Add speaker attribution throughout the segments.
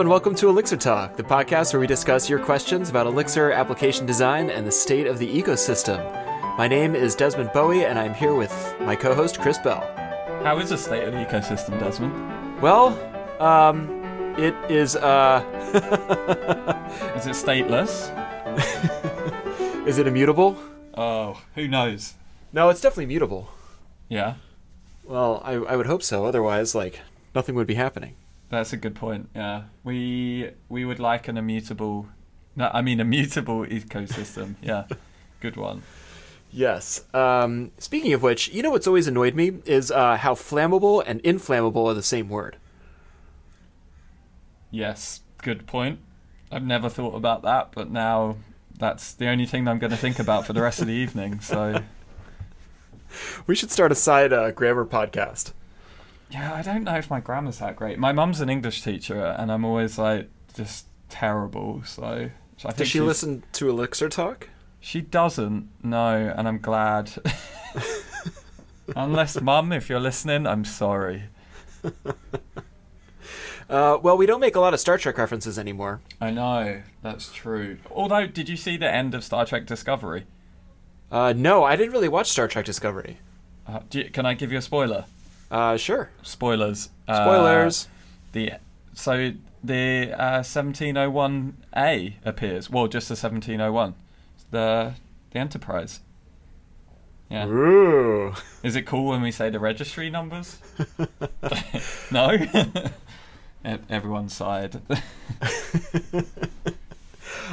Speaker 1: Hello and welcome to Elixir Talk, the podcast where we discuss your questions about Elixir application design and the state of the ecosystem. My name is Desmond Bowe, and I'm here with my co-host Chris Bell.
Speaker 2: How is the state of the ecosystem, Desmond?
Speaker 1: Well, um, it is. Uh,
Speaker 2: is it stateless?
Speaker 1: is it immutable?
Speaker 2: Oh, who knows?
Speaker 1: No, it's definitely mutable.
Speaker 2: Yeah.
Speaker 1: Well, I, I would hope so. Otherwise, like nothing would be happening.
Speaker 2: That's a good point. Yeah, we we would like an immutable, no, I mean a mutable ecosystem. Yeah, good one.
Speaker 1: Yes. Um, speaking of which, you know what's always annoyed me is uh, how flammable and inflammable are the same word.
Speaker 2: Yes, good point. I've never thought about that, but now that's the only thing I'm going to think about for the rest of the evening. So
Speaker 1: we should start a side uh, grammar podcast.
Speaker 2: Yeah, I don't know if my grammar's that great. My mum's an English teacher, and I'm always like just terrible. So,
Speaker 1: so I think does she listen to Elixir Talk?
Speaker 2: She doesn't. No, and I'm glad. Unless, mum, if you're listening, I'm sorry.
Speaker 1: Uh, well, we don't make a lot of Star Trek references anymore.
Speaker 2: I know that's true. Although, did you see the end of Star Trek Discovery?
Speaker 1: Uh, no, I didn't really watch Star Trek Discovery.
Speaker 2: Uh, you, can I give you a spoiler?
Speaker 1: Uh, sure.
Speaker 2: Spoilers.
Speaker 1: Uh, Spoilers.
Speaker 2: the so the uh, 1701A appears. Well, just the 1701. The the Enterprise.
Speaker 1: Yeah. Ooh.
Speaker 2: Is it cool when we say the registry numbers? no. Everyone sighed.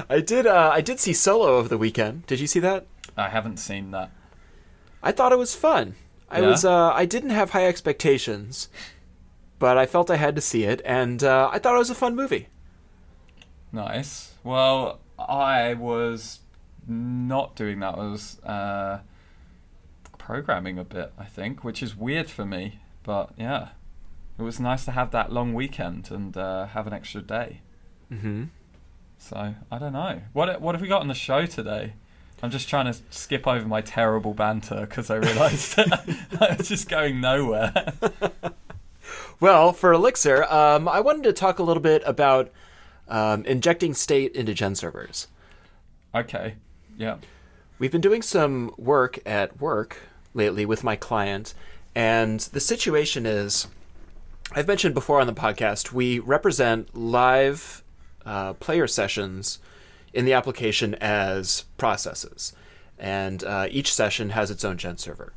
Speaker 1: I did. Uh, I did see Solo over the weekend. Did you see that?
Speaker 2: I haven't seen that.
Speaker 1: I thought it was fun. I yeah? was uh, I didn't have high expectations, but I felt I had to see it, and uh, I thought it was a fun movie.
Speaker 2: Nice. Well, I was not doing that. I was uh, programming a bit, I think, which is weird for me. But yeah, it was nice to have that long weekend and uh, have an extra day.
Speaker 1: Mm-hmm.
Speaker 2: So I don't know. What what have we got on the show today? I'm just trying to skip over my terrible banter because I realised I was just going nowhere.
Speaker 1: well, for Elixir, um, I wanted to talk a little bit about um, injecting state into gen servers.
Speaker 2: Okay. Yeah.
Speaker 1: We've been doing some work at work lately with my client, and the situation is I've mentioned before on the podcast, we represent live uh, player sessions in the application as processes. And uh, each session has its own gen server.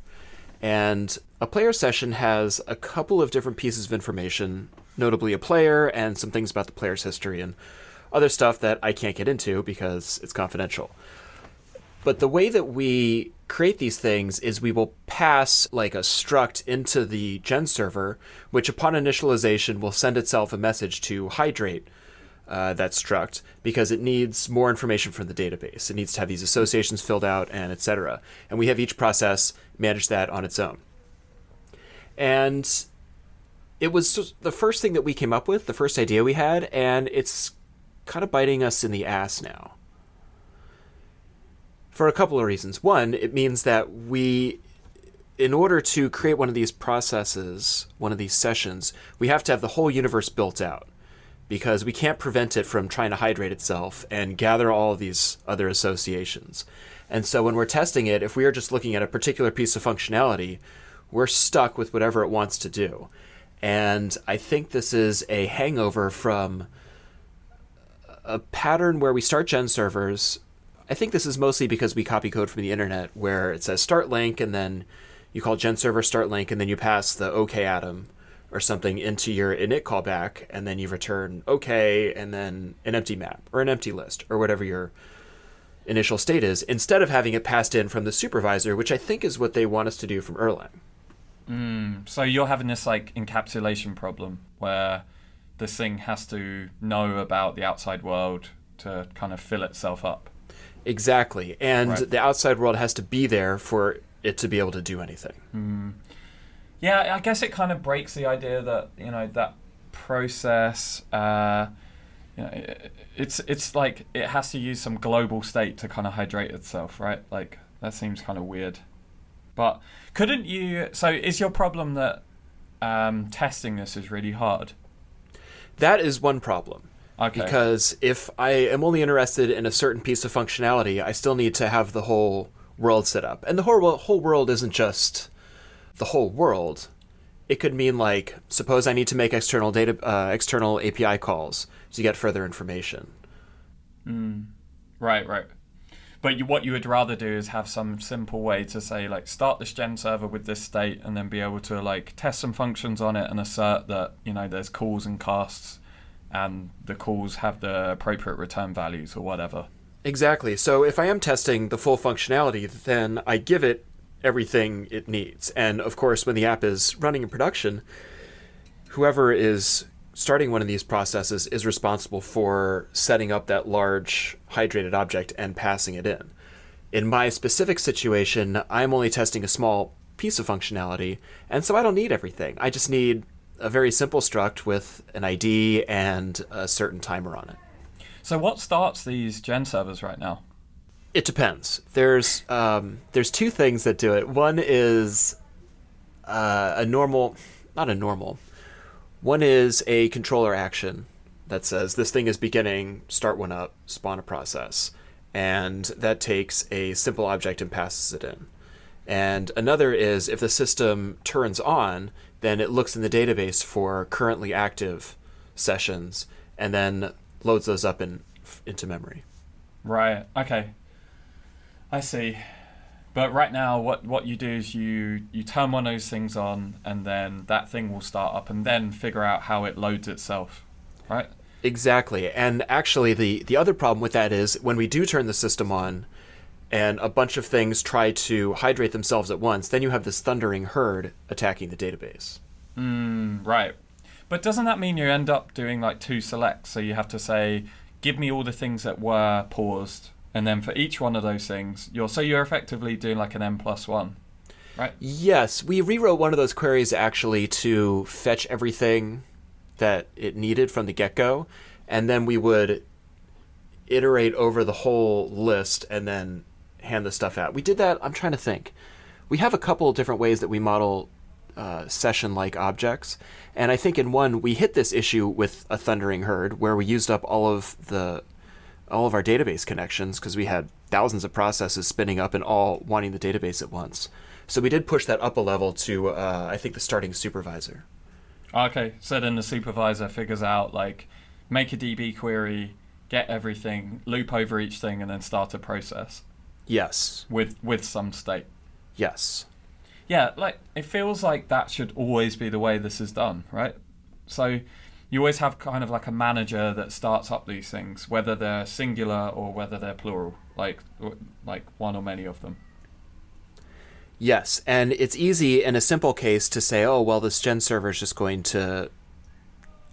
Speaker 1: And a player session has a couple of different pieces of information, notably a player and some things about the player's history and other stuff that I can't get into because it's confidential. But the way that we create these things is we will pass like a struct into the gen server, which upon initialization will send itself a message to hydrate uh, that struct because it needs more information from the database. It needs to have these associations filled out and etc. And we have each process manage that on its own. And it was the first thing that we came up with, the first idea we had, and it's kind of biting us in the ass now. For a couple of reasons. One, it means that we in order to create one of these processes, one of these sessions, we have to have the whole universe built out because we can't prevent it from trying to hydrate itself and gather all these other associations. And so when we're testing it, if we are just looking at a particular piece of functionality, we're stuck with whatever it wants to do. And I think this is a hangover from a pattern where we start gen servers. I think this is mostly because we copy code from the internet where it says start link and then you call gen server start link and then you pass the OK atom or something into your init callback, and then you return okay, and then an empty map or an empty list or whatever your initial state is, instead of having it passed in from the supervisor, which I think is what they want us to do from Erlang.
Speaker 2: Mm, so you're having this like encapsulation problem where this thing has to know about the outside world to kind of fill itself up.
Speaker 1: Exactly, and right. the outside world has to be there for it to be able to do anything.
Speaker 2: Mm. Yeah, I guess it kind of breaks the idea that you know that process. Uh, you know, it's it's like it has to use some global state to kind of hydrate itself, right? Like that seems kind of weird. But couldn't you? So is your problem that um, testing this is really hard?
Speaker 1: That is one problem.
Speaker 2: Okay.
Speaker 1: Because if I am only interested in a certain piece of functionality, I still need to have the whole world set up. And the whole whole world isn't just the whole world. It could mean like suppose I need to make external data uh, external API calls to get further information.
Speaker 2: Right, right. But you, what you would rather do is have some simple way to say like start this gen server with this state and then be able to like test some functions on it and assert that you know there's calls and casts and the calls have the appropriate return values or whatever.
Speaker 1: Exactly. So if I am testing the full functionality, then I give it everything it needs. And of course, when the app is running in production, whoever is starting one of these processes is responsible for setting up that large hydrated object and passing it in. In my specific situation, I'm only testing a small piece of functionality, and so I don't need everything. I just need a very simple struct with an ID and a certain timer on it.
Speaker 2: So what starts these gen servers right now?
Speaker 1: It depends. There's um, there's two things that do it. One is uh, a normal, not a normal. One is a controller action that says this thing is beginning, start one up, spawn a process, and that takes a simple object and passes it in. And another is if the system turns on, then it looks in the database for currently active sessions and then loads those up in into memory.
Speaker 2: Right. Okay. I see. But right now, what, what you do is you, you turn one of those things on, and then that thing will start up, and then figure out how it loads itself. Right?
Speaker 1: Exactly. And actually, the, the other problem with that is when we do turn the system on and a bunch of things try to hydrate themselves at once, then you have this thundering herd attacking the database.
Speaker 2: Mm, right. But doesn't that mean you end up doing like two selects? So you have to say, give me all the things that were paused, and then for each one of those things, you're so you're effectively doing like an n plus one, right?
Speaker 1: Yes, we rewrote one of those queries actually to fetch everything that it needed from the get go, and then we would iterate over the whole list and then hand the stuff out. We did that, I'm trying to think. We have a couple of different ways that we model uh, session like objects, and I think in one we hit this issue with a thundering herd where we used up all of the all of our database connections because we had thousands of processes spinning up and all wanting the database at once. So we did push that up a level to uh, I think the starting supervisor.
Speaker 2: Okay, so then the supervisor figures out like make a DB query, get everything, loop over each thing, and then start a process
Speaker 1: Yes.
Speaker 2: with with some state.
Speaker 1: Yes.
Speaker 2: Yeah, like it feels like that should always be the way this is done, right? So you always have kind of like a manager that starts up these things, whether they're singular or whether they're plural, like like one or many of them.
Speaker 1: Yes, and it's easy in a simple case to say, oh, well, this gen server is just going to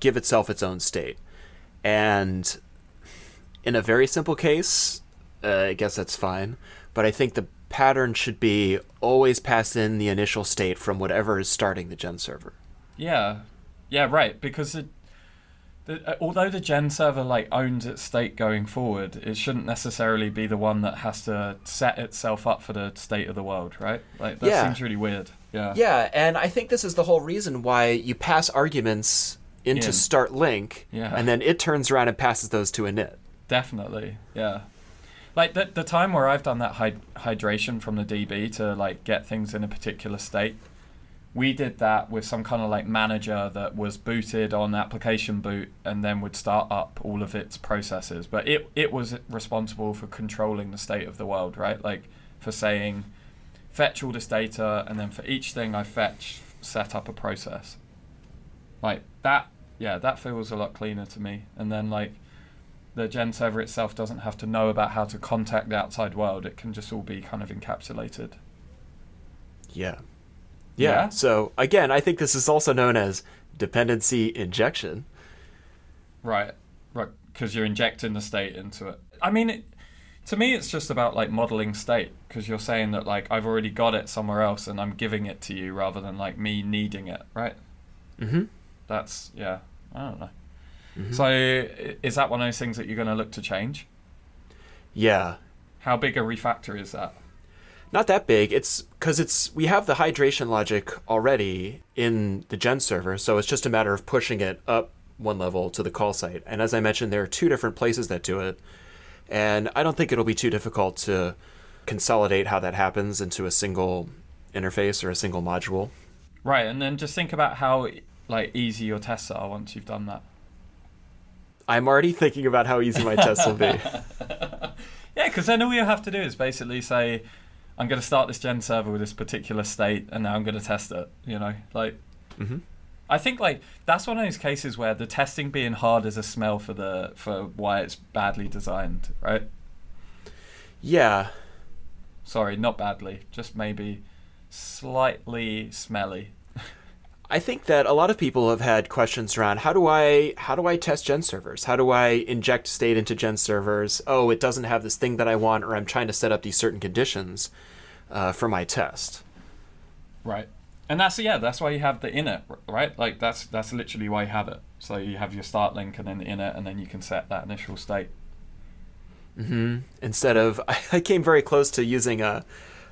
Speaker 1: give itself its own state. And in a very simple case, uh, I guess that's fine. But I think the pattern should be always pass in the initial state from whatever is starting the gen server.
Speaker 2: Yeah, yeah, right. Because it, the, uh, although the gen server like owns its state going forward, it shouldn't necessarily be the one that has to set itself up for the state of the world, right? Like that
Speaker 1: Yeah.
Speaker 2: seems really weird. Yeah.
Speaker 1: Yeah, and I think this is the whole reason why you pass arguments into
Speaker 2: In.
Speaker 1: start link,
Speaker 2: Yeah.
Speaker 1: and then it turns around and passes those to init.
Speaker 2: Definitely, yeah. Like the the time where I've done that hyd- hydration from the DB to like get things in a particular state, we did that with some kind of like manager that was booted on application boot and then would start up all of its processes. But it it was responsible for controlling the state of the world, right? Like for saying, fetch all this data, and then for each thing I fetch, set up a process. Like that, yeah, that feels a lot cleaner to me. And then like the gen server itself doesn't have to know about how to contact the outside world. It can just all be kind of encapsulated.
Speaker 1: Yeah. Yeah.
Speaker 2: Yeah?
Speaker 1: So again, I think this is also known as dependency injection.
Speaker 2: Right, right, because you're injecting the state into it. I mean, it, to me, it's just about like modeling state because you're saying that like I've already got it somewhere else and I'm giving it to you rather than like me needing it, right?
Speaker 1: Mm-hmm.
Speaker 2: That's yeah, I don't know. So is that one of those things that you're going to look to change?
Speaker 1: Yeah.
Speaker 2: How big a refactor is that?
Speaker 1: Not that big. It's because it's we have the hydration logic already in the gen server, so it's just a matter of pushing it up one level to the call site. And as I mentioned, there are two different places that do it. And I don't think it'll be too difficult to consolidate how that happens into a single interface or a single module.
Speaker 2: Right, and then just think about how like easy your tests are once you've done that.
Speaker 1: I'm already thinking about how easy my tests will be.
Speaker 2: yeah, because then all you have to do is basically say, I'm going to start this gen server with this particular state, and now I'm going to test it. You know, like.
Speaker 1: Mm-hmm.
Speaker 2: I think like that's one of those cases where the testing being hard is a smell for the for why it's badly designed, right?
Speaker 1: Yeah.
Speaker 2: Sorry, not badly, just maybe slightly smelly.
Speaker 1: I think that a lot of people have had questions around how do I how do I test gen servers? How do I inject state into gen servers? Oh, it doesn't have this thing that I want, or I'm trying to set up these certain conditions uh, for my test.
Speaker 2: Right, and that's yeah, that's why you have the init, right? Like that's that's literally why you have it. So you have your start link and then the init, and then you can set that initial state.
Speaker 1: Mm-hmm. Instead of, I came very close to using a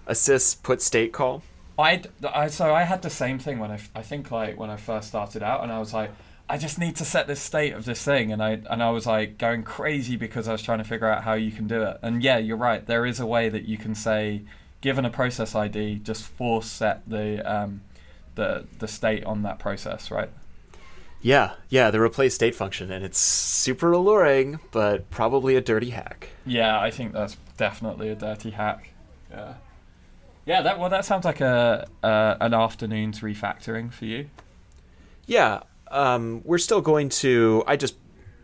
Speaker 1: a sys put state call
Speaker 2: I, I so I had the same thing when I, I think like when I first started out and I was like I just need to set this state of this thing and I and I was like going crazy because I was trying to figure out how you can do it. And yeah you're right there is a way that you can say given a process ID just force set the um, the the state on that process right?
Speaker 1: Yeah yeah the replace state function and it's super alluring but probably a dirty hack.
Speaker 2: Yeah I think that's definitely a dirty hack. Yeah yeah, that well, that sounds like a uh, an afternoon's refactoring for you.
Speaker 1: Yeah, um, we're still going to. I just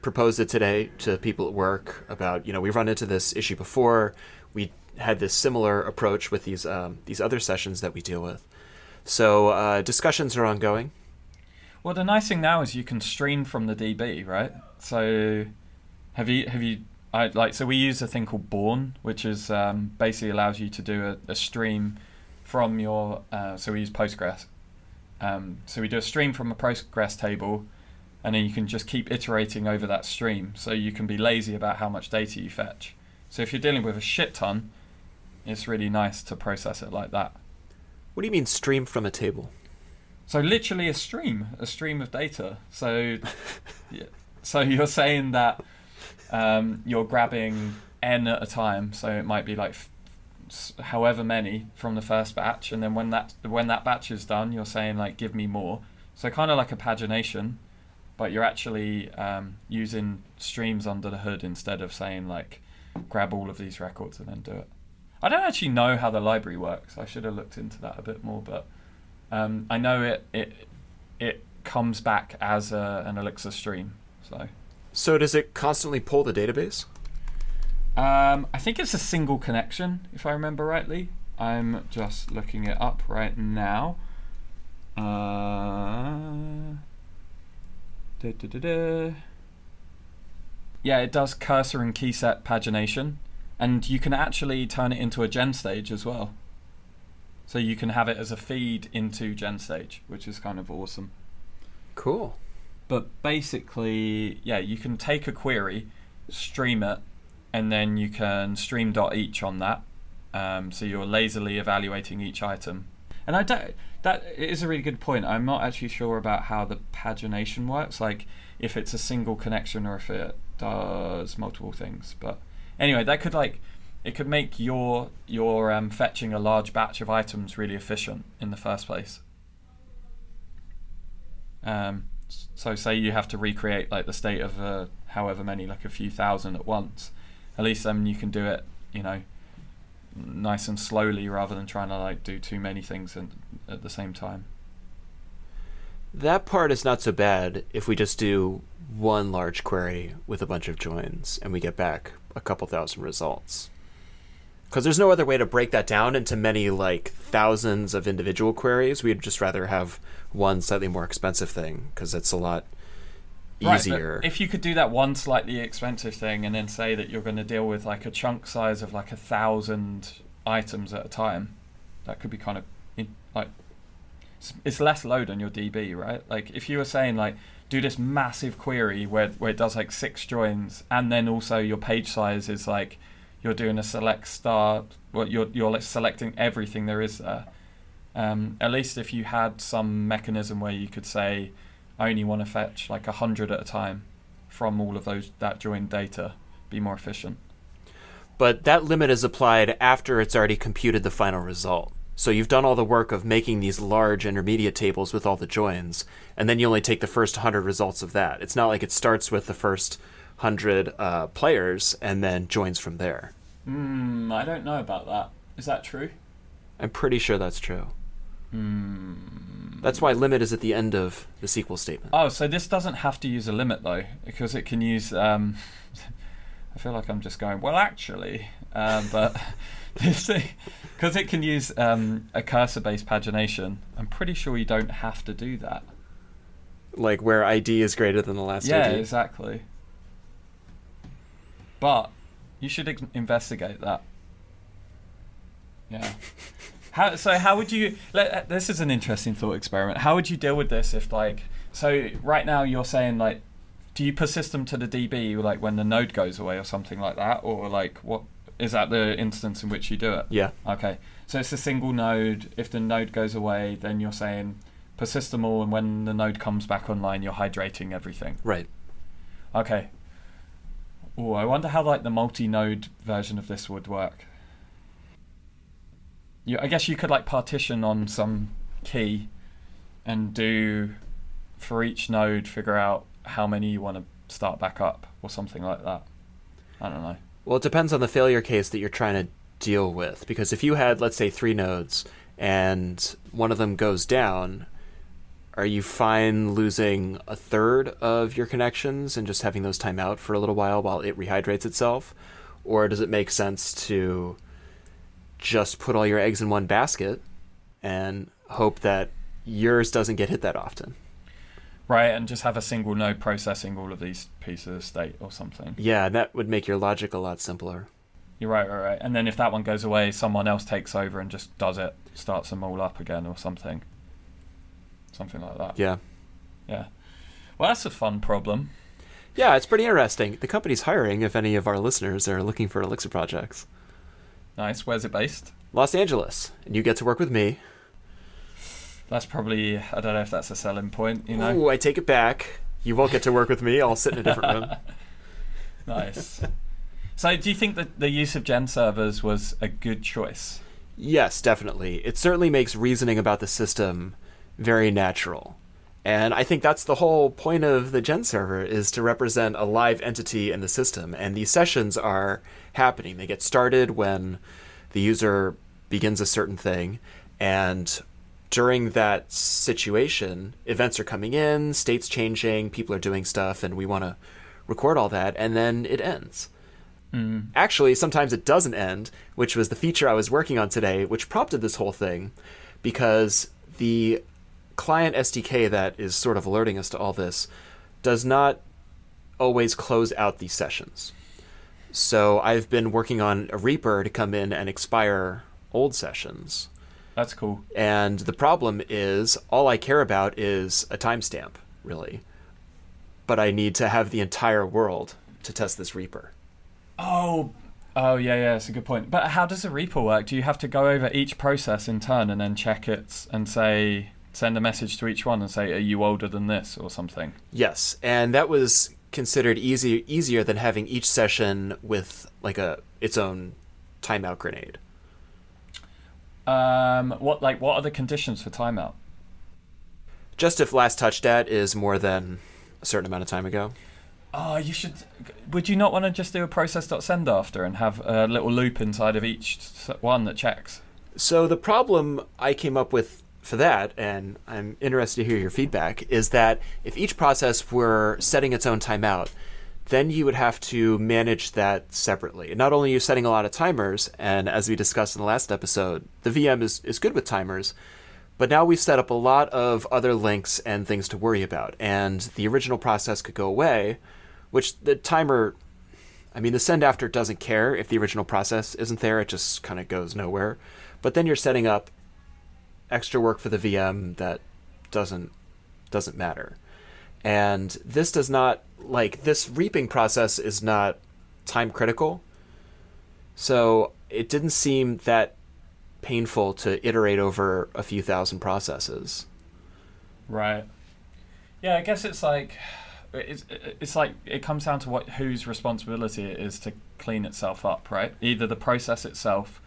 Speaker 1: proposed it today to people at work about you know we've run into this issue before. We had this similar approach with these um, these other sessions that we deal with. So uh, discussions are ongoing.
Speaker 2: Well, the nice thing now is you can stream from the DB, right? So have you have you I like so we use a thing called Bourne, which is um, basically allows you to do a, a stream from your. Uh, so we use Postgres. Um, so we do a stream from a Postgres table, and then you can just keep iterating over that stream. So you can be lazy about how much data you fetch. So if you're dealing with a shit ton, it's really nice to process it like that.
Speaker 1: What do you mean stream from a table?
Speaker 2: So literally a stream, a stream of data. So, so you're saying that um, you're grabbing n at a time, so it might be like f- however many from the first batch, and then when that when that batch is done, you're saying like give me more. So kind of like a pagination, but you're actually um, using streams under the hood instead of saying like grab all of these records and then do it. I don't actually know how the library works. I should have looked into that a bit more, but um, I know it it it comes back as a, an Elixir stream. So
Speaker 1: so does it constantly pull the database?
Speaker 2: Um, I think it's a single connection, if I remember rightly. I'm just looking it up right now. Uh, da, da, da, yeah, it does cursor and key set pagination, and you can actually turn it into a gen stage as well. So you can have it as a feed into gen stage, which is kind of awesome.
Speaker 1: Cool.
Speaker 2: But basically, yeah, you can take a query, stream it, and then you can stream dot each on that. Um, so you're lazily evaluating each item. And I don't, that is a really good point. I'm not actually sure about how the pagination works, like if it's a single connection or if it does multiple things. But anyway, that could like it could make your your um, fetching a large batch of items really efficient in the first place. Um, so say you have to recreate like the state of uh, however many, like a few thousand at once. At least then you can do it, you know, nice and slowly rather than trying to like do too many things and, at the same time.
Speaker 1: That part is not so bad if we just do one large query with a bunch of joins and we get back a couple thousand results because there's no other way to break that down into many like thousands of individual queries. We'd just rather have one slightly more expensive thing because it's a lot easier.
Speaker 2: Right, if you could do that one slightly expensive thing and then say that you're going to deal with like a chunk size of like a thousand items at a time, that could be kind of like it's less load on your DB, right? Like if you were saying like do this massive query where where it does like six joins and then also your page size is like you're doing a select star. Well, you're you're selecting everything there is there. Um, at least if you had some mechanism where you could say, I only want to fetch like a hundred at a time from all of those that joined data, be more efficient.
Speaker 1: But that limit is applied after it's already computed the final result. So you've done all the work of making these large intermediate tables with all the joins, and then you only take the first 100 results of that. It's not like it starts with the first 100 uh, players and then joins from there.
Speaker 2: Hmm, I don't know about that. Is that true?
Speaker 1: I'm pretty sure that's true.
Speaker 2: Hmm.
Speaker 1: That's why limit is at the end of the SQL statement.
Speaker 2: Oh, so this doesn't have to use a limit though, because it can use. Um, I feel like I'm just going. Well, actually, um, but this because it can use um, a cursor-based pagination, I'm pretty sure you don't have to do that.
Speaker 1: Like where ID is greater than the last
Speaker 2: yeah,
Speaker 1: ID.
Speaker 2: exactly. But you should ex- investigate that. Yeah. How, so how would you? Let, uh, this is an interesting thought experiment. How would you deal with this if like so right now you're saying like, do you persist them to the DB like when the node goes away or something like that, or like what is that the instance in which you do it?
Speaker 1: Yeah.
Speaker 2: Okay. So it's a single node. If the node goes away, then you're saying persist them all, and when the node comes back online, you're hydrating everything.
Speaker 1: Right.
Speaker 2: Okay. Oh, I wonder how like the multi-node version of this would work. You, I guess you could like partition on some key, and do for each node figure out how many you want to start back up or something like that. I don't know.
Speaker 1: Well, it depends on the failure case that you're trying to deal with. Because if you had, let's say, three nodes and one of them goes down, are you fine losing a third of your connections and just having those time out for a little while while it rehydrates itself? Or does it make sense to just put all your eggs in one basket and hope that yours doesn't get hit that often?
Speaker 2: Right, and just have a single node processing all of these pieces of state or something.
Speaker 1: Yeah, that would make your logic a lot simpler.
Speaker 2: You're right, right, right. And then if that one goes away, someone else takes over and just does it, starts them all up again or something. Something like that.
Speaker 1: Yeah.
Speaker 2: Yeah. Well, that's a fun problem.
Speaker 1: Yeah, it's pretty interesting. The company's hiring if any of our listeners are looking for Elixir projects.
Speaker 2: Nice. Where's it based?
Speaker 1: Los Angeles, and you get to work with me.
Speaker 2: That's probably, I don't know if that's a selling point, you know?
Speaker 1: Ooh, I take it back. You won't get to work with me. I'll sit in a different room.
Speaker 2: nice. So, do you think that the use of gen servers was a good choice?
Speaker 1: Yes, definitely. It certainly makes reasoning about the system very natural. And I think that's the whole point of the gen server is to represent a live entity in the system. And these sessions are happening. They get started when the user begins a certain thing. And during that situation, events are coming in, states changing, people are doing stuff, and we want to record all that. And then it ends.
Speaker 2: Mm.
Speaker 1: Actually, sometimes it doesn't end, which was the feature I was working on today, which prompted this whole thing because the client SDK that is sort of alerting us to all this does not always close out these sessions. So I've been working on a Reaper to come in and expire old sessions.
Speaker 2: That's cool.
Speaker 1: And the problem is all I care about is a timestamp, really. But I need to have the entire world to test this Reaper.
Speaker 2: Oh, oh yeah, yeah, that's a good point. But how does a Reaper work? Do you have to go over each process in turn and then check it and say, send a message to each one and say, are you older than this or something?
Speaker 1: Yes, and that was considered easy easier than having each session with like a its own timeout grenade.
Speaker 2: Um, what like what are the conditions for timeout?
Speaker 1: Just if last touched at is more than a certain amount of time ago.
Speaker 2: Oh, you should. Would you not want to just do a process.send after and have a little loop inside of each one that checks?
Speaker 1: So the problem I came up with for that, and I'm interested to hear your feedback, is that if each process were setting its own timeout, then you would have to manage that separately. Not only are you setting a lot of timers, and as we discussed in the last episode, the VM is, is good with timers, but now we've set up a lot of other links and things to worry about. And the original process could go away, which the timer, I mean, the send after doesn't care if the original process isn't there, it just kind of goes nowhere. But then you're setting up extra work for the VM that doesn't doesn't matter. And this does not like this reaping process is not time critical. So it didn't seem that painful to iterate over a few thousand processes.
Speaker 2: Right. Yeah, I guess it's like it's it's like it comes down to what whose responsibility it is to clean itself up, right? Either the process itself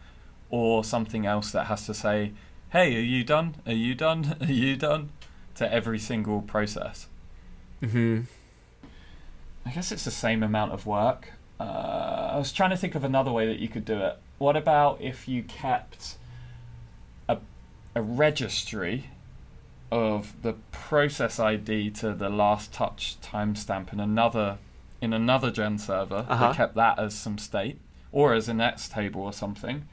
Speaker 2: or something else that has to say, "Hey, are you done? Are you done? Are you done?" to every single process.
Speaker 1: hmm
Speaker 2: I guess it's the same amount of work. Uh, I was trying to think of another way that you could do it. What about if you kept a, a registry of the process ID to the last touch timestamp in another in another gen server
Speaker 1: Uh-huh.
Speaker 2: that kept that as some state or as an X table or something.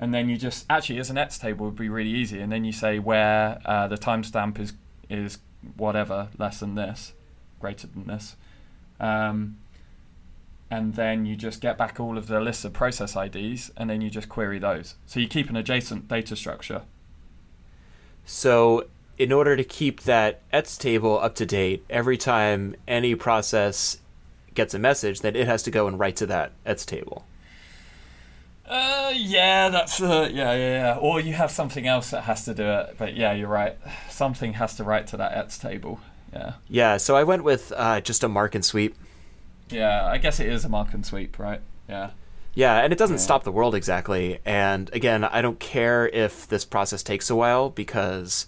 Speaker 2: And then you just actually as an X table would be really easy. And then you say where uh, the timestamp is is whatever less than this, greater than this. Um, and then you just get back all of the lists of process IDs, and then you just query those. So you keep an adjacent data structure.
Speaker 1: So, in order to keep that ETS table up to date, every time any process gets a message, then it has to go and write to that ETS table.
Speaker 2: Uh, yeah, that's uh, yeah, yeah, yeah. Or you have something else that has to do it. But yeah, you're right. Something has to write to that ETS table. Yeah,
Speaker 1: Yeah, so I went with uh, just a mark and sweep.
Speaker 2: yeah. I guess it is a mark and sweep, right? Yeah.
Speaker 1: Yeah, and it doesn't
Speaker 2: Yeah.
Speaker 1: stop the world exactly. And again, I don't care if this process takes a while because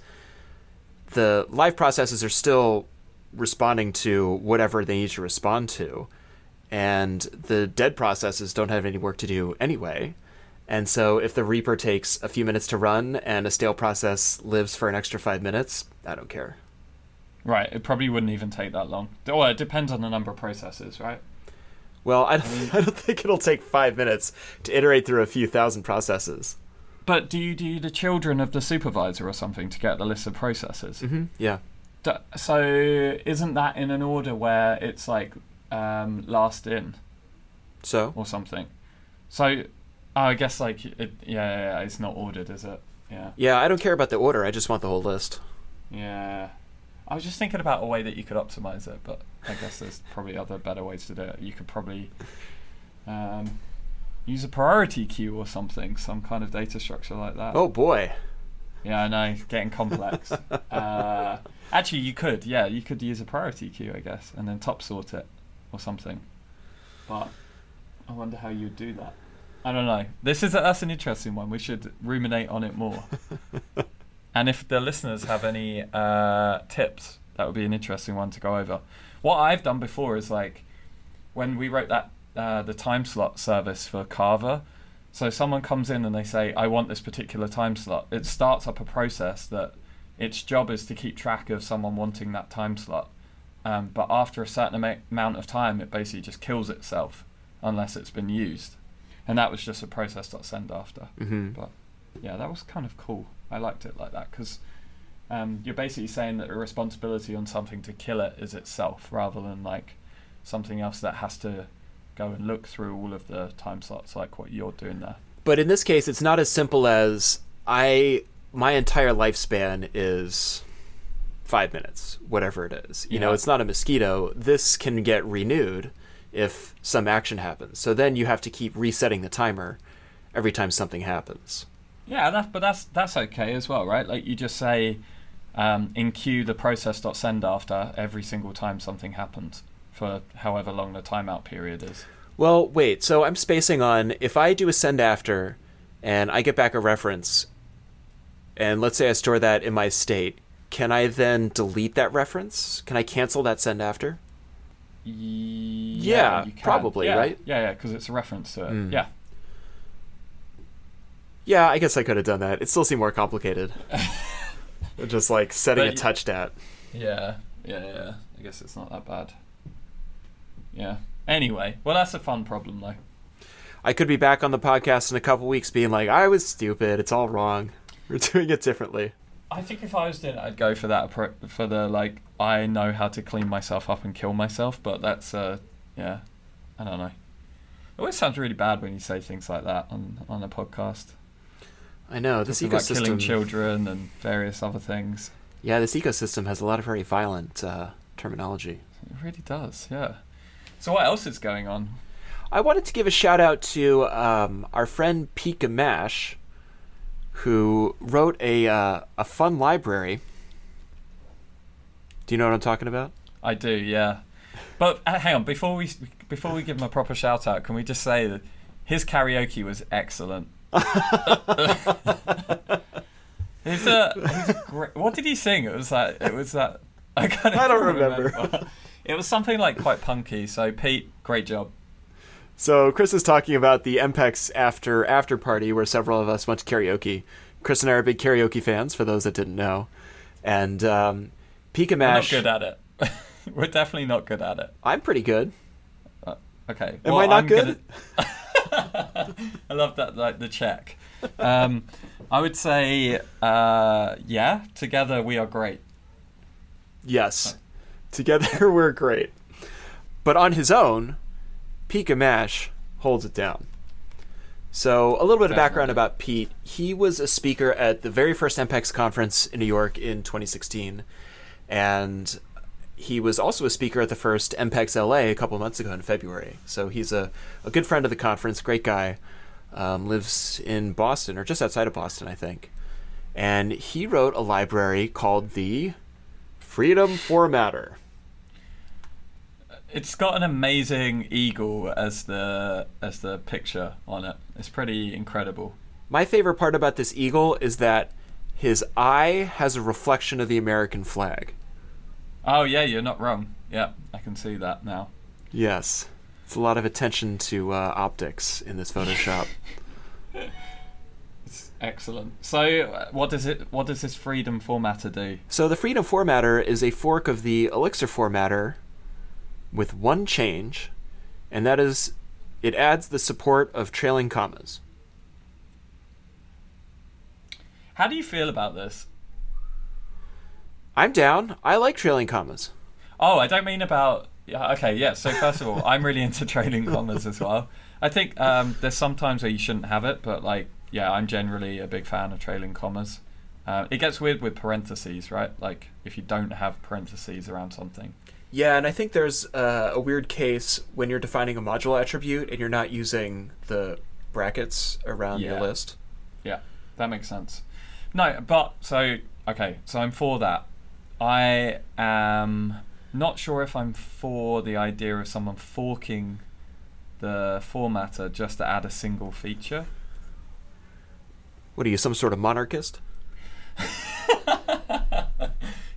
Speaker 1: the live processes are still responding to whatever they need to respond to. And the dead processes don't have any work to do anyway. And so if the Reaper takes a few minutes to run and a stale process lives for an extra five minutes, I don't care.
Speaker 2: Right. It probably wouldn't even take that long. Well, it depends on the number of processes, right?
Speaker 1: Well, I,
Speaker 2: mean-
Speaker 1: I don't think it'll take five minutes to iterate through a few thousand processes.
Speaker 2: But do you do the children of the supervisor or something to get the list of processes?
Speaker 1: hmm Yeah.
Speaker 2: So isn't that in an order where it's like um, last in
Speaker 1: So?
Speaker 2: or something? So oh, I guess like it, yeah, yeah, yeah, it's not ordered, is it? Yeah,
Speaker 1: Yeah, I don't care about the order. I just want the whole list.
Speaker 2: yeah. I was just thinking about a way that you could optimize it, but I guess there's probably other better ways to do it. You could probably um, use a priority queue or something, some kind of data structure like that.
Speaker 1: Oh boy.
Speaker 2: Yeah, I know, getting complex. uh, actually, you could, yeah, you could use a priority queue, I guess, and then top sort it or something. But I wonder how you'd do that. I don't know. This is a, that's an interesting one. We should ruminate on it more. and if the listeners have any uh, tips, that would be an interesting one to go over. What I've done before is like when we wrote that uh, the time slot service for Carver. So someone comes in and they say, "I want this particular time slot." It starts up a process that its job is to keep track of someone wanting that time slot. Um, but after a certain amount of time, it basically just kills itself unless it's been used. And that was just a process.send after.
Speaker 1: hmm
Speaker 2: But yeah, that was kind of cool. I liked it like that because um, you're basically saying that the responsibility on something to kill it is itself rather than like something else that has to go and look through all of the time slots like what you're doing there.
Speaker 1: But in this case, it's not as simple as I. My entire lifespan is five minutes, whatever it is. You know, it's not a mosquito. This can get renewed if some action happens. So then you have to keep resetting the timer every time something happens.
Speaker 2: Yeah, that's but that's that's okay as well, right? Like you just say um, in queue the process.send after every single time something happens for however long the timeout period is.
Speaker 1: Well, wait. So I'm spacing on if I do a send after and I get back a reference, and let's say I store that in my state, can I then delete that reference? Can I cancel that send after?
Speaker 2: Yeah, can.
Speaker 1: probably,
Speaker 2: Yeah,
Speaker 1: right?
Speaker 2: Yeah, yeah, because it's a reference to it.
Speaker 1: Mm.
Speaker 2: Yeah.
Speaker 1: Yeah, I guess I could have done that. It still seemed more complicated. Just like setting
Speaker 2: But
Speaker 1: a
Speaker 2: y-
Speaker 1: touch stat.
Speaker 2: Yeah, yeah, yeah. I guess it's not that bad. Yeah. Anyway, well, that's a fun problem though.
Speaker 1: I could be back on the podcast in a couple weeks being like, I was stupid. It's all wrong. We're doing it differently.
Speaker 2: I think if I was doing it, I'd go for that appro- for the like I know how to clean myself up and kill myself. But that's uh, yeah, I don't know. It always sounds really bad when you say things like that on on a podcast.
Speaker 1: I know this
Speaker 2: Talking about killing children and various other things.
Speaker 1: Yeah, this ecosystem has a lot of very violent uh, terminology.
Speaker 2: It really does. Yeah. So what else is going on?
Speaker 1: I wanted to give a shout out to um, our friend Pete Gamache, who wrote a uh, a fun library Do you know what I'm talking about?
Speaker 2: I do, yeah. But uh, hang on, before we before we give him a proper shout out, can we just say that his karaoke was excellent. He's a, he's great, what did he sing? It was that. It was that. I,
Speaker 1: I don't remember.
Speaker 2: It was something like quite punky. So Pete, great job.
Speaker 1: So Chris is talking about the EMPEX after after party where several of us went to karaoke. Chris and I are big karaoke fans. For those that didn't know, and um, Pete Gamache.
Speaker 2: We're not good at it. We're definitely not good at it.
Speaker 1: I'm pretty good.
Speaker 2: Uh, okay.
Speaker 1: Am well, I not I'm good?
Speaker 2: Gonna... I love that, like the check. Um, I would say, uh, yeah. Together we are great.
Speaker 1: Yes, together we're great. But on his own, Pete Gamache holds it down. So, a little bit of background about Pete. He was a speaker at the very first EMPEX conference in New York in 2016. And he was also a speaker at the first EMPEX LA a couple months ago in February. So, he's a, a good friend of the conference, great guy. Um, lives in Boston, or just outside of Boston, I think. And he wrote a library called the Freedom Formatter
Speaker 2: it's got an amazing eagle as the as the picture on it. It's pretty incredible.
Speaker 1: My favorite part about this eagle is that his eye has a reflection of the American flag.
Speaker 2: Oh yeah, you're not wrong. Yeah, I can see that now.
Speaker 1: Yes, it's a lot of attention to uh, optics in this Photoshop.
Speaker 2: it's excellent. So, uh, what does it? What does this freedom formatter do?
Speaker 1: So, the freedom formatter is a fork of the Elixir formatter with one change, and that is it adds the support of trailing commas.
Speaker 2: How do you feel about this?
Speaker 1: I'm down. I like trailing commas.
Speaker 2: Oh, I don't mean about. Yeah, okay, yeah. So first of all, I'm really into trailing commas as well. I think um, there's some times where you shouldn't have it, but like, yeah, I'm generally a big fan of trailing commas. Uh, it gets weird with parentheses, right? Like if you don't have parentheses around something.
Speaker 1: Yeah, and I think there's uh, a weird case when you're defining a module attribute and you're not using the brackets around yeah. your list.
Speaker 2: Yeah, that makes sense. No, but so okay, so I'm for that. I am not sure if I'm for the idea of someone forking the formatter just to add a single feature.
Speaker 1: What are you, some sort of monarchist?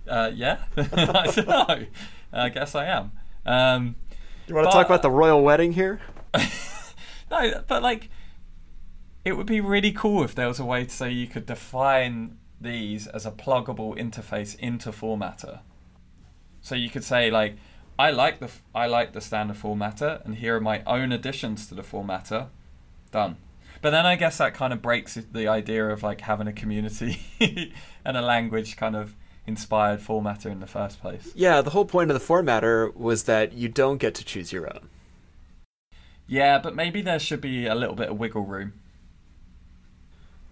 Speaker 2: uh, yeah, I don't know. I guess I am. Um,
Speaker 1: you want to talk about the royal wedding here?
Speaker 2: no, but like, it would be really cool if there was a way to say you could define these as a pluggable interface into Formatter. So you could say like, I like the I like the standard Formatter, and here are my own additions to the Formatter. Done. But then I guess that kind of breaks the idea of like having a community and a language kind of inspired formatter in the first place.
Speaker 1: Yeah, the whole point of the formatter was that you don't get to choose your own.
Speaker 2: Yeah, but maybe there should be a little bit of wiggle room.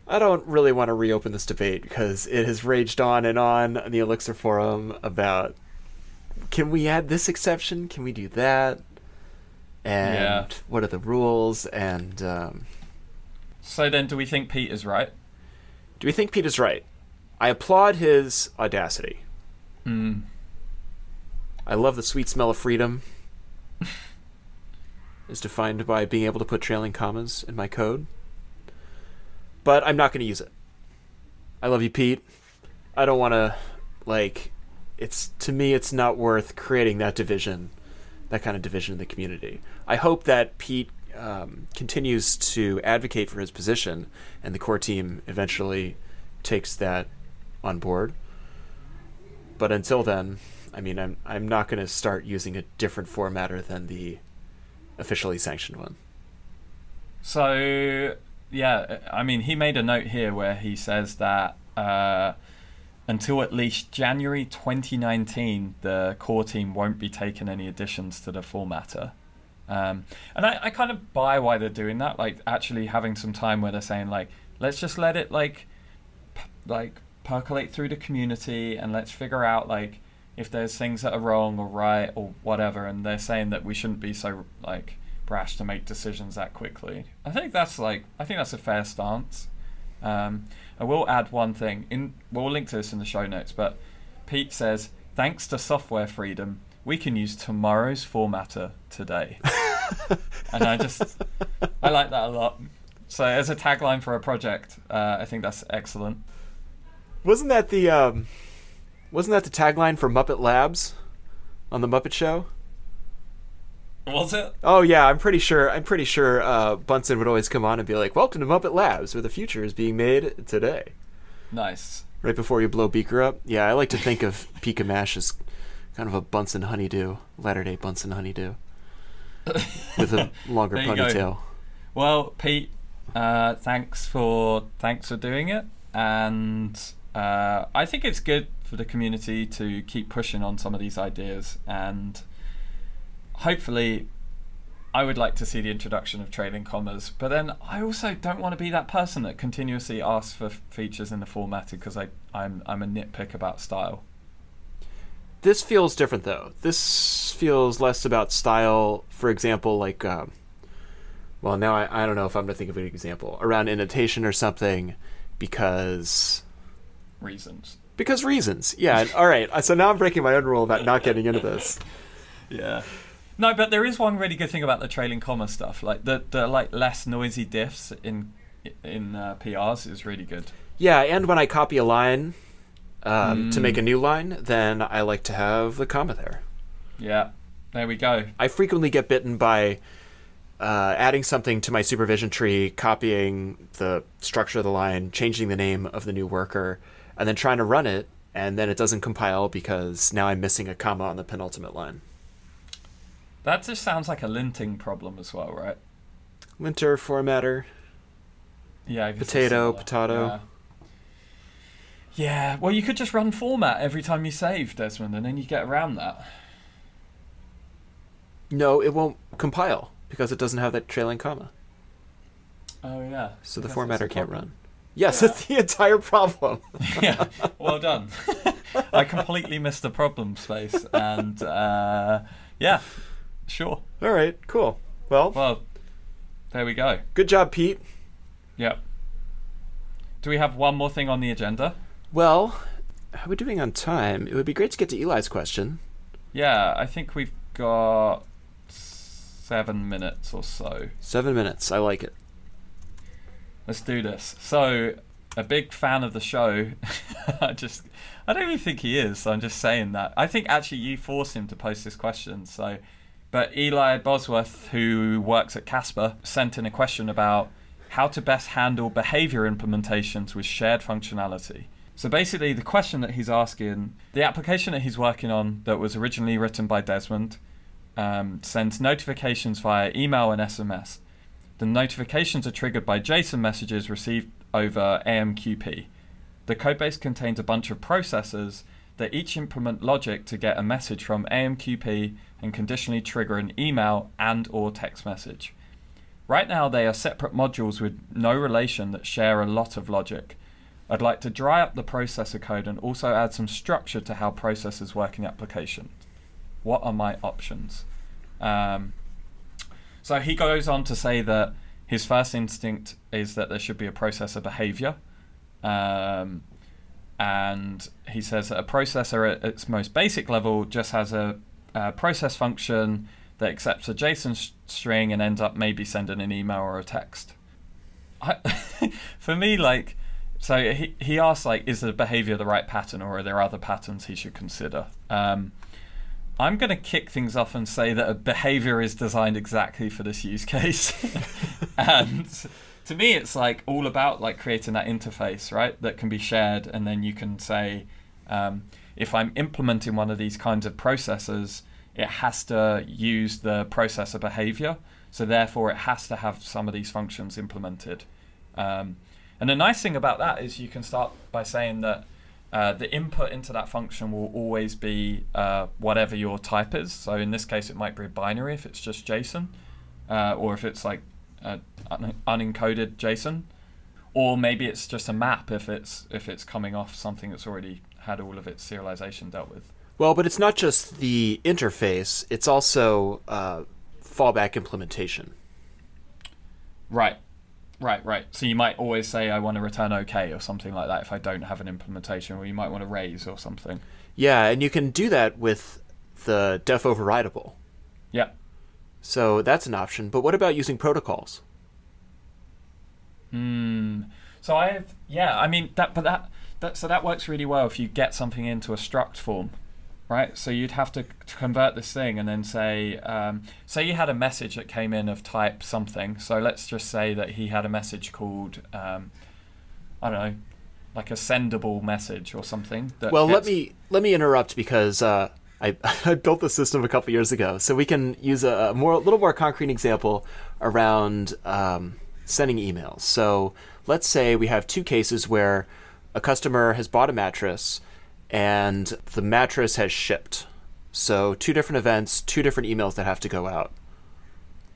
Speaker 1: I don't really want to reopen this debate because it has raged on and on on the Elixir forum about can we add this exception? Can we do that? And yeah. what are the rules? And um,
Speaker 2: so then, do we think Pete is right?
Speaker 1: Do we think Pete is right? I applaud his audacity.
Speaker 2: Mm.
Speaker 1: I love the sweet smell of freedom. is defined by being able to put trailing commas in my code. But I'm not going to use it. I love you, Pete. I don't want to like it's to me it's not worth creating that division, that kind of division in the community. I hope that Pete um, continues to advocate for his position, and the core team eventually takes that on board. But until then, I mean, I'm I'm not going to start using a different formatter than the officially sanctioned one.
Speaker 2: So yeah, I mean, he made a note here where he says that uh, until at least January 2019, the core team won't be taking any additions to the formatter. Um, and I, I kind of buy why they're doing that, like actually having some time where they're saying like, let's just let it like, p- like percolate through the community and let's figure out like if there's things that are wrong or right or whatever and they're saying that we shouldn't be so like brash to make decisions that quickly i think that's like i think that's a fair stance um, i will add one thing in we'll link to this in the show notes but pete says thanks to software freedom, we can use tomorrow's formatter today. and I just, I like that a lot. So as a tagline for a project, uh, I think that's excellent.
Speaker 1: Wasn't that the um, wasn't that the tagline for Muppet Labs on the Muppet Show?
Speaker 2: Was it?
Speaker 1: Oh yeah, I'm pretty sure. I'm pretty sure uh, Bunsen would always come on and be like, "Welcome to Muppet Labs, where the future is being made today."
Speaker 2: Nice.
Speaker 1: Right before you blow Beaker up. Yeah, I like to think of Pete Gamache as kind of a Bunsen honeydew, latter day Bunsen honeydew, with a longer
Speaker 2: There you go.
Speaker 1: ponytail.
Speaker 2: Well, Pete, uh, thanks for thanks for doing it, and uh, I think it's good for the community to keep pushing on some of these ideas, and hopefully, I would like to see the introduction of trailing commas. But then I also don't want to be that person that continuously asks for features in the formatting because I I'm I'm a nitpick about style.
Speaker 1: This feels different though. This feels less about style. For example, like, um, well, now I, I don't know if I'm going to think of an example around indentation or something, because
Speaker 2: Reasons.
Speaker 1: because reasons. Yeah. all right. So now I'm breaking my own rule about not getting into this.
Speaker 2: Yeah. No, but there is one really good thing about the trailing comma stuff. Like the the like less noisy diffs in in uh, PRs is really good.
Speaker 1: Yeah, and when I copy a line um, to
Speaker 2: Mm.
Speaker 1: make a new line, then I like to have the comma there.
Speaker 2: Yeah. There we go.
Speaker 1: I frequently get bitten by uh, adding something to my supervision tree, copying the structure of the line, changing the name of the new worker, and then trying to run it, and then it doesn't compile because now I'm missing a comma on the penultimate line.
Speaker 2: That just sounds like a linting problem as well, right?
Speaker 1: Linter, formatter.
Speaker 2: Yeah. I guess
Speaker 1: Potato, potato.
Speaker 2: Yeah. Yeah, well, you could just run format every time you save, Desmond, and then you get around that.
Speaker 1: No, it won't compile because it doesn't have that trailing comma.
Speaker 2: Oh yeah.
Speaker 1: So the formatter can't run. Yes,
Speaker 2: Yeah.
Speaker 1: that's the entire problem.
Speaker 2: yeah, well done. I completely missed the problem space, and uh, yeah, sure.
Speaker 1: All right, cool. Well,
Speaker 2: Well, there we go.
Speaker 1: good job, Pete.
Speaker 2: Yep. Do we have one more thing on the agenda?
Speaker 1: Well, how are we doing on time? It would be great to get to Eli's question.
Speaker 2: Yeah, I think we've got seven minutes or so.
Speaker 1: Seven minutes. I like it.
Speaker 2: Let's do this. So, a big fan of the show. I just, I don't even think he is. So I'm just saying that. I think actually you forced him to post this question. So, but Eli Bosworth, who works at Casper, sent in a question about how to best handle behavior implementations with shared functionality. So basically, the question that he's asking, the application that he's working on that was originally written by Desmond, um, sends notifications via email and SMS. The notifications are triggered by JSON messages received over AMQP. The codebase contains a bunch of processes that each implement logic to get a message from AMQP and conditionally trigger an email and or text message. Right now they are separate modules with no relation that share a lot of logic. I'd like to dry up the processor code and also add some structure to how processors work in applications. What are my options? Um, so he goes on to say that his first instinct is that there should be a processor behavior. Um, and he says that a processor at its most basic level just has a, a process function that accepts a JSON s- string and ends up maybe sending an email or a text. I, for me, like, so he, he asks, like, is the behavior the right pattern or are there other patterns he should consider? Um, I'm going to kick things off and say that a behavior is designed exactly for this use case. and to me, it's like all about like creating that interface, right? That can be shared, and then you can say, um, if I'm implementing one of these kinds of processes, it has to use the processor behavior. So therefore, it has to have some of these functions implemented. Um, and the nice thing about that is you can start by saying that uh, the input into that function will always be uh, whatever your type is. So in this case, it might be a binary if it's just JSON, uh, or if it's like un- unencoded JSON, or maybe it's just a map if it's if it's coming off something that's already had all of its serialization dealt with.
Speaker 1: Well, but it's not just the interface; it's also uh, fallback implementation.
Speaker 2: Right. Right, right. So you might always say I want to return OK or something like that if I don't have an implementation, or you might want to raise or something.
Speaker 1: Yeah, and you can do that with the defoverridable.
Speaker 2: Yeah.
Speaker 1: So that's an option. But what about using protocols?
Speaker 2: Hmm. So I have, yeah. I mean that, but that, that, so that works really well if you get something into a struct form, right? So you'd have to, convert this thing and then say, um, say you had a message that came in of type something. So let's just say that he had a message called, um, I don't know, like a sendable message or something. That
Speaker 1: well, let me let me interrupt because uh, I, I built the system a couple years ago, so we can use a, a more a little more concrete example around um, sending emails. So let's say we have two cases where a customer has bought a mattress and the mattress has shipped. So two different events, two different emails that have to go out.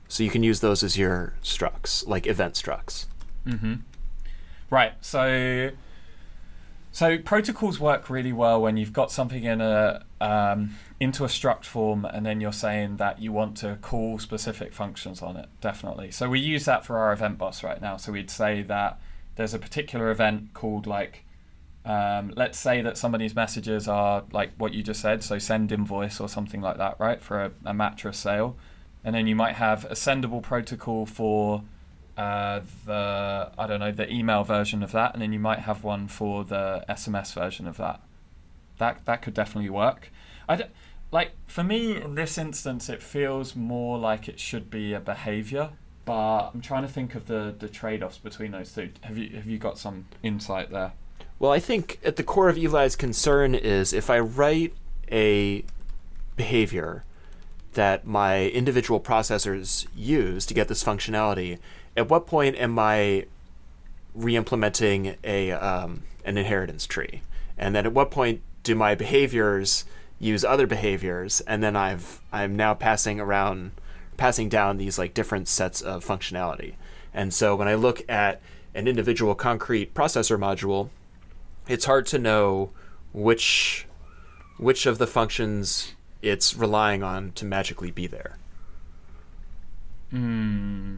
Speaker 1: So you can use those as your structs, like event structs.
Speaker 2: Mm-hmm. Right. So, so protocols work really well when you've got something in a um, into a struct form, and then you're saying that you want to call specific functions on it. Definitely. So we use that for our event bus right now. So we'd say that there's a particular event called like. Um, let's say that somebody's messages are like what you just said, so send invoice or something like that, right, for a, a mattress sale. And then you might have a sendable protocol for uh, the I don't know the email version of that, and then you might have one for the SMS version of that. That that could definitely work. I d- like for me in this instance, it feels more like it should be a behavior, but I'm trying to think of the the trade offs between those two. Have you have you got some insight there?
Speaker 1: Well, I think at the core of Eli's concern is if I write a behavior that my individual processors use to get this functionality, at what point am I re-implementing a um, an inheritance tree? And then at what point do my behaviors use other behaviors? And then I've I'm now passing around, passing down these like different sets of functionality. And so when I look at an individual concrete processor module, it's hard to know which which of the functions it's relying on to magically be there.
Speaker 2: Hmm.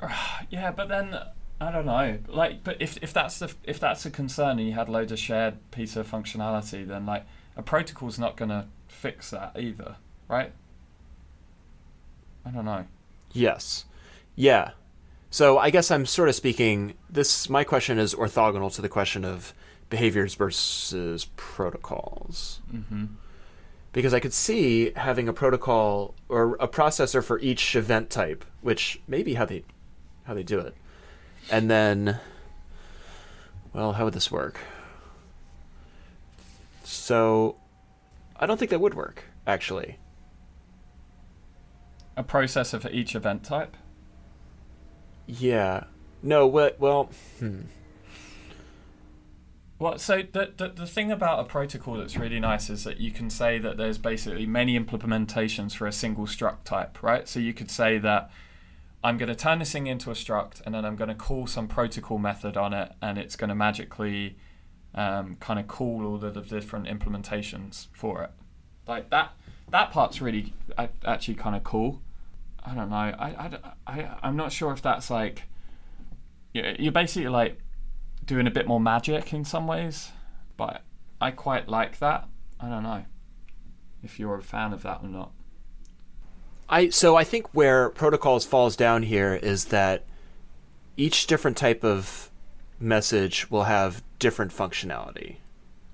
Speaker 2: Yeah, but then I don't know. Like, but if if that's the if that's a concern and you had loads of shared piece of functionality, then like a protocol's not going to fix that either, right? I don't know.
Speaker 1: Yes. Yeah. So I guess I'm sort of speaking this my question is orthogonal to the question of behaviors versus protocols.
Speaker 2: Mm-hmm.
Speaker 1: Because I could see having a protocol or a processor for each event type, which may be how they how they do it. And then well, how would this work? So I don't think that would work, actually.
Speaker 2: A processor for each event type.
Speaker 1: Yeah. No, what well, hmm.
Speaker 2: Well, so the, the the thing about a protocol that's really nice is that you can say that there's basically many implementations for a single struct type, right? So you could say that I'm going to turn this thing into a struct, and then I'm going to call some protocol method on it, and it's going to magically um, kind of call all of the different implementations for it. Like that that part's really actually kind of cool. I don't know. I, I, I, I'm not sure if that's like you're basically like doing a bit more magic in some ways, but I quite like that. I don't know if you're a fan of that or not.
Speaker 1: I so I think where protocols falls down here is that each different type of message will have different functionality.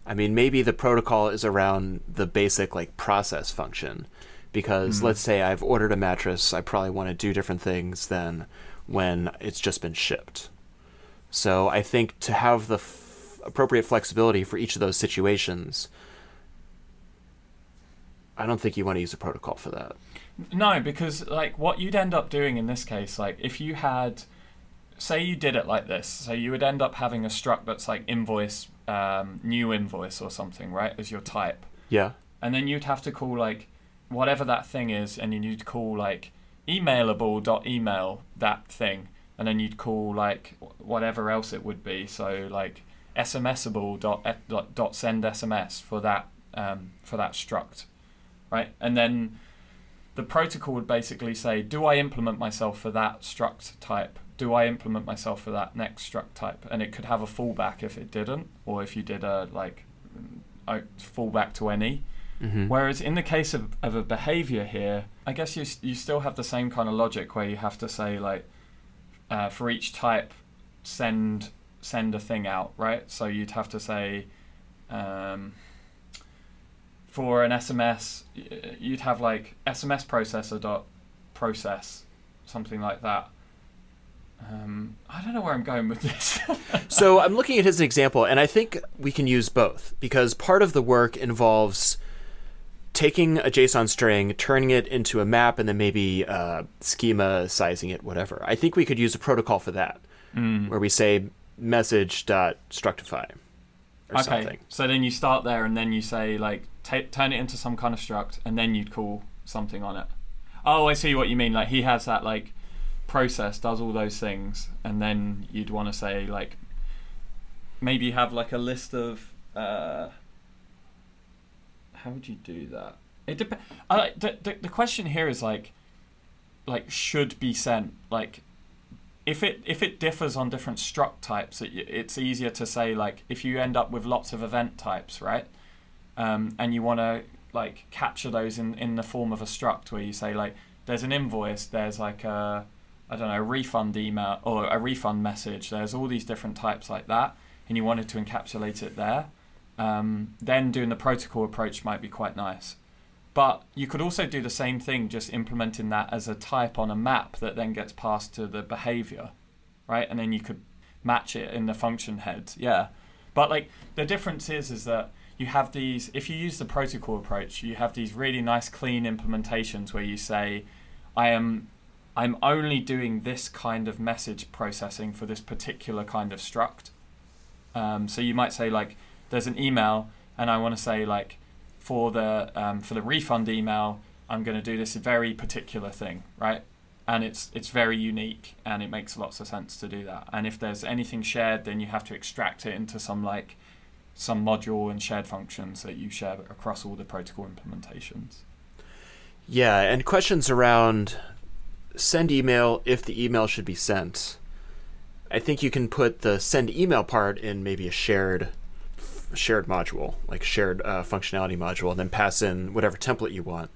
Speaker 1: I mean, maybe the protocol is around the basic like process function because let's say I've ordered a mattress, I probably want to do different things than when it's just been shipped. So I think to have the f- appropriate flexibility for each of those situations, I don't think you want to use a protocol for that.
Speaker 2: No, because like what you'd end up doing in this case, like if you had, say you did it like this, so you would end up having a struct that's like invoice, um, new invoice or something, right, as your type,
Speaker 1: Yeah.
Speaker 2: and then you'd have to call like whatever that thing is, and you'd call like emailable dot email that thing, and then you'd call like whatever else it would be, so like smsable dot e- dot, dot send sms for that um, for that struct, right, and then the protocol would basically say, do I implement myself for that struct type? Do I implement myself for that next struct type? And it could have a fallback if it didn't, or if you did a like a fallback to any.
Speaker 1: Mm-hmm.
Speaker 2: Whereas in the case of, of a behavior here, I guess you you still have the same kind of logic where you have to say like uh, for each type send send a thing out, right? So you'd have to say um, for an SMS, you'd have like SMS processor dot process something like that. Um, I don't know where I'm going with this.
Speaker 1: so I'm looking at his example, and I think we can use both because part of the work involves taking a JSON string, turning it into a map, and then maybe uh, schematizing it, whatever. I think we could use a protocol for that,
Speaker 2: Mm.
Speaker 1: where we say message.structify or
Speaker 2: okay,
Speaker 1: something.
Speaker 2: so then you start there, and then you say like ta turn it into some kind of struct, and then you'd call something on it. Oh, I see what you mean. Like he has that like process, does all those things, and then you'd want to say like maybe have like a list of. Uh, how would you do that? It dep- uh, the, the the question here is like, like should be sent like if it if it differs on different struct types, it, it's easier to say like if you end up with lots of event types, right? Um, and you want to like capture those in in the form of a struct where you say like there's an invoice, there's like a I don't know a refund email or a refund message. There's all these different types like that, and you wanted to encapsulate it there. Um, then doing the protocol approach might be quite nice. But you could also do the same thing, just implementing that as a type on a map that then gets passed to the behavior, right? And then you could match it in the function head. Yeah. But like the difference is is that you have these if you use the protocol approach, you have these really nice clean implementations where you say I am I'm only doing this kind of message processing for this particular kind of struct. Um, so you might say like there's an email and I want to say like for the um, for the refund email, I'm going to do this very particular thing, right? And it's it's very unique, and it makes lots of sense to do that. And if there's anything shared, then you have to extract it into some like some module and shared functions that you share across all the protocol implementations.
Speaker 1: Yeah, and questions around send email if the email should be sent. I think you can put the send email part in maybe a shared shared module, like shared uh, functionality module, and then pass in whatever template you want.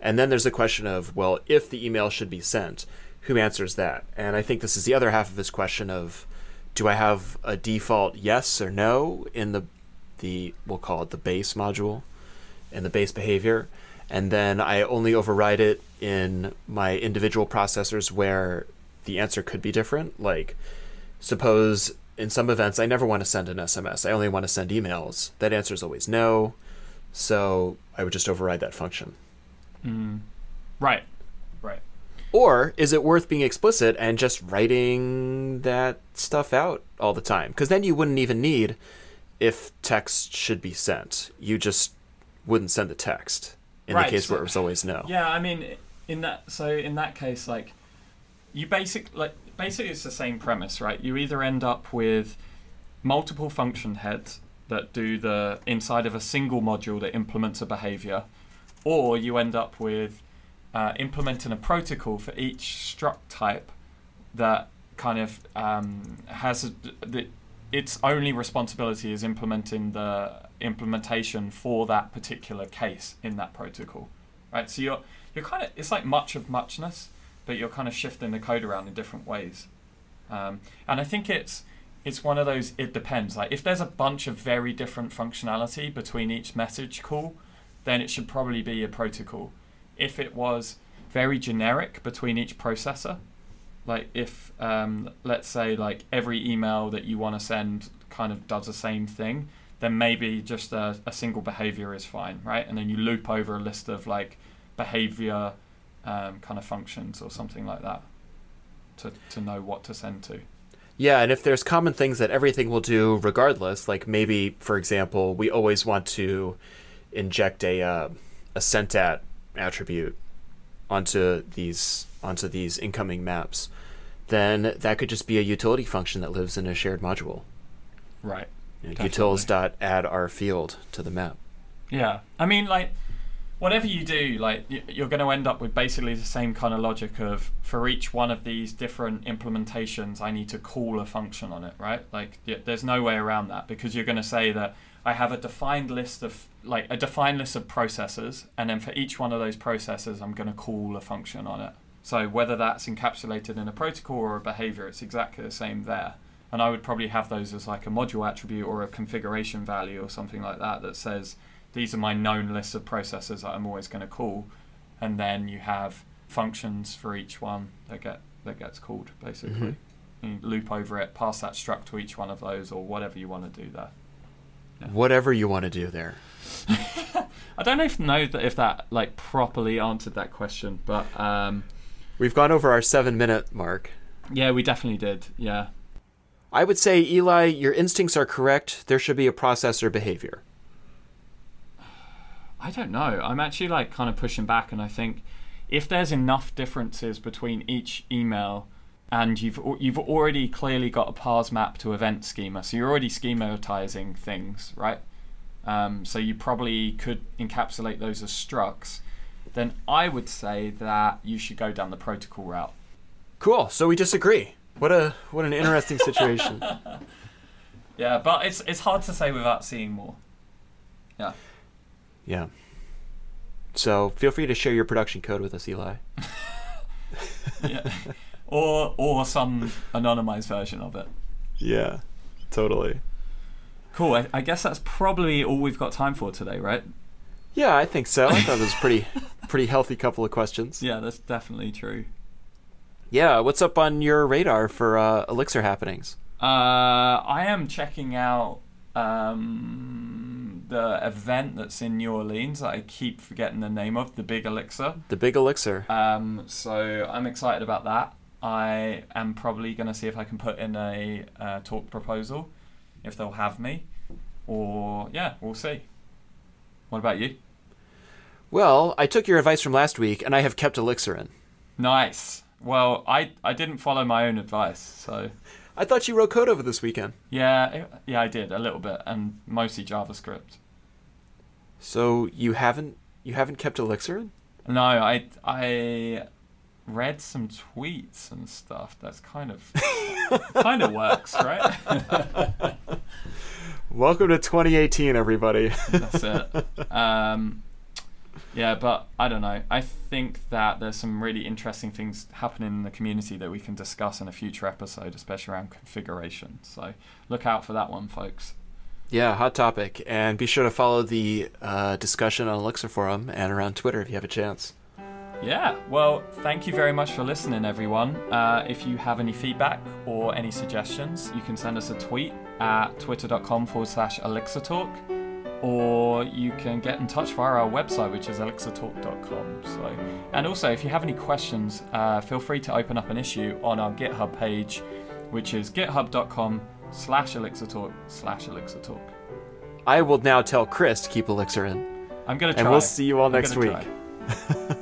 Speaker 1: And then there's the question of, well, if the email should be sent, who answers that? And I think this is the other half of this question of, do I have a default yes or no in the the we'll call it the base module, in the base behavior, and then I only override it in my individual processors where the answer could be different. Like, suppose in some events I never want to send an SMS, I only want to send emails. That answer is always no, so I would just override that function.
Speaker 2: Mm. Right, right.
Speaker 1: Or is it worth being explicit and just writing that stuff out all the time? Because then you wouldn't even need if text should be sent. You just wouldn't send the text in
Speaker 2: Right,
Speaker 1: the case
Speaker 2: so-
Speaker 1: where it was always no.
Speaker 2: Yeah, I mean, in that so in that case, like you basically like basically it's the same premise, right? You either end up with multiple function heads that do the inside of a single module that implements a behavior, or you end up with uh, implementing a protocol for each struct type that kind of um, has a, the, its only responsibility is implementing the implementation for that particular case in that protocol, right? So you're you're kind of it's like much of muchness, but you're kind of shifting the code around in different ways, um, and I think it's it's one of those it depends. Like if there's a bunch of very different functionality between each message call, then it should probably be a protocol. If it was very generic between each processor, like if um, let's say like every email that you want to send kind of does the same thing, then maybe just a, a single behavior is fine, right? And then you loop over a list of like behavior um, kind of functions or something like that to, to know what to send to.
Speaker 1: Yeah, and if there's common things that everything will do regardless, like maybe, for example, we always want to inject a uh, a sent at attribute onto these onto these incoming maps, then that could just be a utility function that lives in a shared module.
Speaker 2: Right.
Speaker 1: You know, utils dot add our field to the map.
Speaker 2: Yeah, I mean, like, whatever you do, like you're going to end up with basically the same kind of logic of for each one of these different implementations, I need to call a function on it, right? Like there's no way around that because you're going to say that I have a defined list of like a defined list of processes, and then for each one of those processes, I'm going to call a function on it. So whether that's encapsulated in a protocol or a behavior, it's exactly the same there. And I would probably have those as like a module attribute or a configuration value or something like that that says these are my known lists of processes that I'm always going to call, and then you have functions for each one that get that gets called basically.
Speaker 1: Mhm.
Speaker 2: You loop over it, pass that struct to each one of those, or whatever you want to do there. Yeah.
Speaker 1: Whatever you want to do there.
Speaker 2: I don't know if know that if that like properly answered that question, but um,
Speaker 1: We've gone over our seven minute mark.
Speaker 2: yeah, we definitely did. Yeah,
Speaker 1: I would say, Eli, your instincts are correct. There should be a processor behavior.
Speaker 2: I don't know. I'm actually like kind of pushing back, and I think if there's enough differences between each email, and you've you've already clearly got a parse map to event schema, so you're already schematizing things, right? Um, so you probably could encapsulate those as structs. Then I would say that you should go down the protocol route.
Speaker 1: Cool. So we disagree. What a what an interesting situation.
Speaker 2: Yeah, but it's it's hard to say without seeing more. Yeah.
Speaker 1: Yeah. So feel free to share your production code with us, Eli.
Speaker 2: yeah. or or some anonymized version of it.
Speaker 1: Yeah. Totally.
Speaker 2: Cool. I, I guess that's probably all we've got time for today, right?
Speaker 1: Yeah, I think so. I thought it was pretty pretty healthy couple of questions.
Speaker 2: Yeah, that's definitely true.
Speaker 1: Yeah, what's up on your radar for uh, Elixir happenings?
Speaker 2: Uh, I am checking out um, the event that's in New Orleans that I keep forgetting the name of, the Big Elixir.
Speaker 1: The Big Elixir.
Speaker 2: Um, so I'm excited about that. I am probably going to see if I can put in a uh, talk proposal, if they'll have me, or yeah, we'll see. What about you?
Speaker 1: Well, I took your advice from last week, and I have kept Elixir in.
Speaker 2: Nice. Well, I I didn't follow my own advice, so
Speaker 1: I thought you wrote code over this weekend.
Speaker 2: yeah, it- yeah, I did a little bit, and mostly JavaScript.
Speaker 1: So you haven't you haven't kept Elixir in?
Speaker 2: No, I I read some tweets and stuff. That's kind of kind of works, right?
Speaker 1: Welcome to 2018, everybody.
Speaker 2: That's it. Um, yeah, but I don't know. I think that there's some really interesting things happening in the community that we can discuss in a future episode, especially around configuration. So look out for that one, folks.
Speaker 1: yeah, hot topic. And be sure to follow the uh, discussion on Elixir Forum and around Twitter if you have a chance.
Speaker 2: Yeah, well, thank you very much for listening, everyone. Uh, if you have any feedback or any suggestions, you can send us a tweet at twitter.com forward slash elixir talk, or you can get in touch via our website, which is elixirtalk.com. So, and also, if you have any questions, uh, feel free to open up an issue on our GitHub page, which is github.com slash elixir talk slash elixir talk.
Speaker 1: I will now tell Chris to keep Elixir in.
Speaker 2: I'm going to try.
Speaker 1: And we'll see you all
Speaker 2: I'm
Speaker 1: next week.